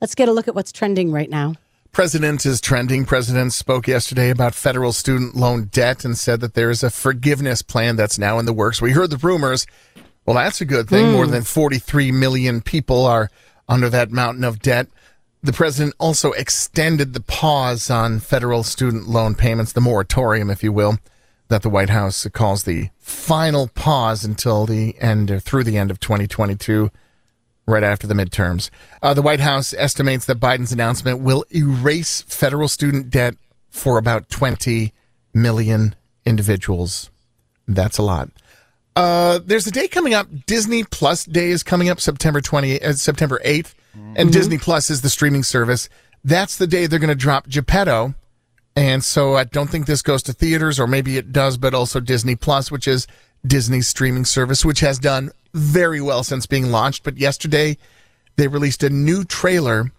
Let's get a look at what's trending right now. President is trending. President spoke yesterday about federal student loan debt and said that there is a forgiveness plan that's now in the works. We heard the rumors. Well, that's a good thing. Mm. More than 43 million people are under that mountain of debt. The president also extended the pause on federal student loan payments, the moratorium, if you will, that the White House calls the final pause until the end or through the end of 2022 right after the midterms. Uh, the White House estimates that Biden's announcement will erase federal student debt for about 20 million individuals. That's a lot. Uh, there's a day coming up. Disney Plus Day is coming up September 20, uh, September 8th, mm-hmm. and Disney Plus is the streaming service. That's the day they're going to drop Geppetto. And so I don't think this goes to theaters, or maybe it does, but also Disney Plus, which is Disney's streaming service, which has done very well since being launched. But yesterday, they released a new trailer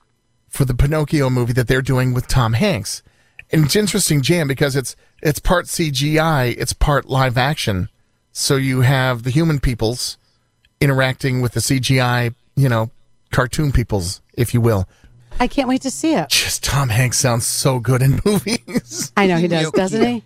for the Pinocchio movie that they're doing with Tom Hanks. And it's interesting, Jam, because it's it's part CGI, it's part live action. So you have the human peoples interacting with the CGI, you know, cartoon peoples, if you will. I can't wait to see it. Just Tom Hanks sounds so good in movies. I know he does, doesn't he?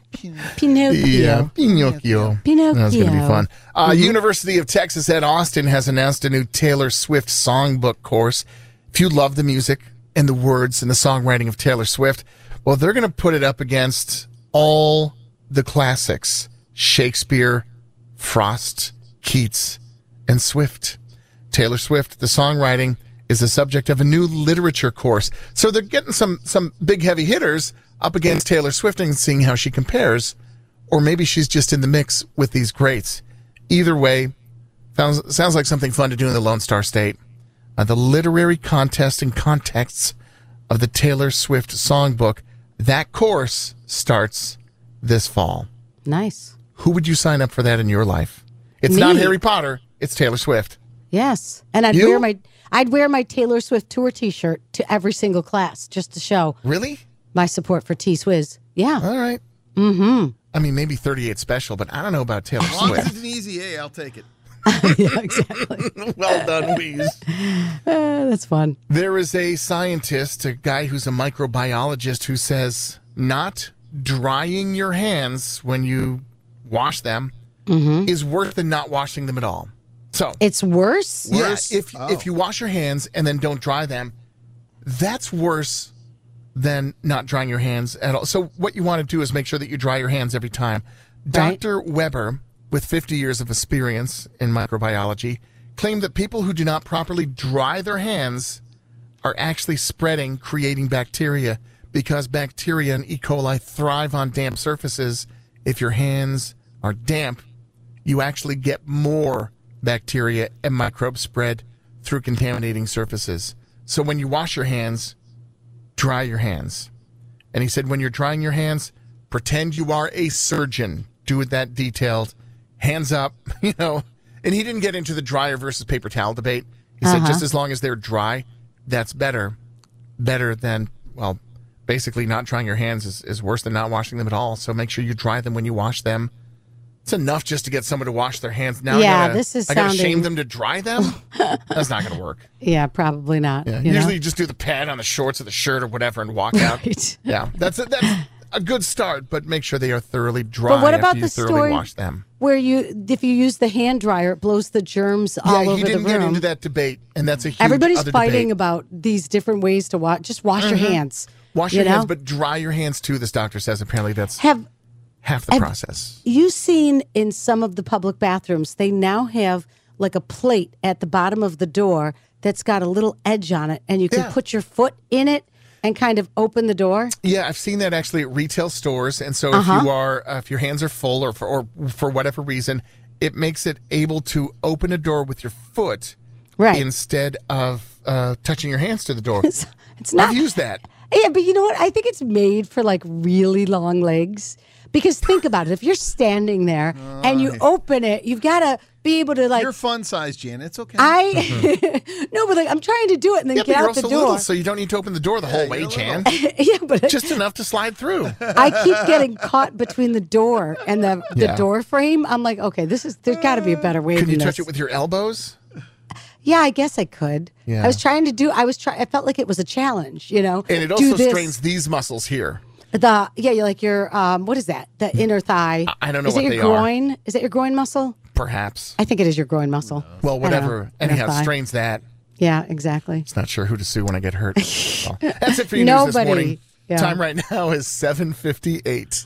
Pinocchio. Yeah, Pinocchio. Pinocchio. That's going to be fun. Uh, mm-hmm. University of Texas at Austin has announced a new Taylor Swift songbook course. If you love the music and the words and the songwriting of Taylor Swift, well, they're going to put it up against all the classics Shakespeare, Frost, Keats, and Swift. Taylor Swift, the songwriting is the subject of a new literature course. So they're getting some some big heavy hitters up against Taylor Swift and seeing how she compares, or maybe she's just in the mix with these greats. Either way, sounds sounds like something fun to do in the Lone Star State. Uh, the literary contest and contexts of the Taylor Swift songbook. That course starts this fall. Nice. Who would you sign up for that in your life? It's Me. not Harry Potter. It's Taylor Swift. Yes, and I'd you? wear my I'd wear my Taylor Swift tour T-shirt to every single class just to show really my support for T Swizz. Yeah. All right. Mm-hmm. I mean, maybe 38 special, but I don't know about Taylor As long Swift. As it's an easy A, I'll take it. yeah, exactly. well done, Weeze. Uh, that's fun. There is a scientist, a guy who's a microbiologist, who says not drying your hands when you wash them mm-hmm. is worse than not washing them at all. So it's worse. Yeah, if oh. if you wash your hands and then don't dry them, that's worse than not drying your hands at all. So what you want to do is make sure that you dry your hands every time. Right. Dr. Weber, with 50 years of experience in microbiology, claimed that people who do not properly dry their hands are actually spreading, creating bacteria because bacteria and E. coli thrive on damp surfaces. If your hands are damp, you actually get more bacteria and microbes spread through contaminating surfaces. So when you wash your hands, dry your hands. And he said, when you're drying your hands, pretend you are a surgeon. Do it that detailed. Hands up, you know. And he didn't get into the dryer versus paper towel debate. He uh-huh. said, just as long as they're dry, that's better. Better than, well, basically not drying your hands is, is worse than not washing them at all. So make sure you dry them when you wash them. It's enough just to get someone to wash their hands. Now, yeah, gotta, this is. I gotta shame them to dry them. That's not going to work. Yeah, probably not. Yeah. You Usually, know? you just do the pad on the shorts or the shirt or whatever and walk out. Right. Yeah, that's a, that's a good start, but make sure they are thoroughly dry. But what about the story wash them? Where you, if you use the hand dryer, it blows the germs yeah, all over the room. he didn't get into that debate, and that's a huge. Everybody's fighting debate. about these different ways to wash. Just wash mm-hmm. your hands. Wash you your know? hands, but dry your hands too. This doctor says apparently that's have half the have process. You've seen in some of the public bathrooms, they now have like a plate at the bottom of the door that's got a little edge on it, and you can Yeah. put your foot in it and kind of open the door. Yeah, I've seen that actually at retail stores, and so Uh-huh. if you are uh, if your hands are full or for or for whatever reason, it makes it able to open a door with your foot Right. instead of uh, touching your hands to the door. It's, it's not. I've used that. Yeah, but you know what? I think it's made for like really long legs. Because think about it. If you're standing there and you open it, you've got to be able to like. You're fun size, Jan. It's okay. I no, but like I'm trying to do it and then Yeah, get but you're out the also door. little, so you don't need to open the door the whole way, you're Jan. yeah, but Just enough to slide through. I keep getting caught between the door and the the Yeah. door frame. I'm like, okay, this is there's got to be a better way to do it. Can you do touch it with your elbows? yeah, I guess I could. Yeah. I was trying to do. I was trying. I felt like it was a challenge. You know, And it also strains these muscles here. The yeah. You're like your um. What is that? The inner thigh. I don't know Is what it they your are. groin? Is it your groin muscle? Perhaps. I think it is your groin muscle. Well, whatever. Anyhow, thigh. strains that. Yeah, exactly. It's not sure who to sue when I get hurt. That's it for your news this Nobody. morning. Yeah. Time right now is 7:58.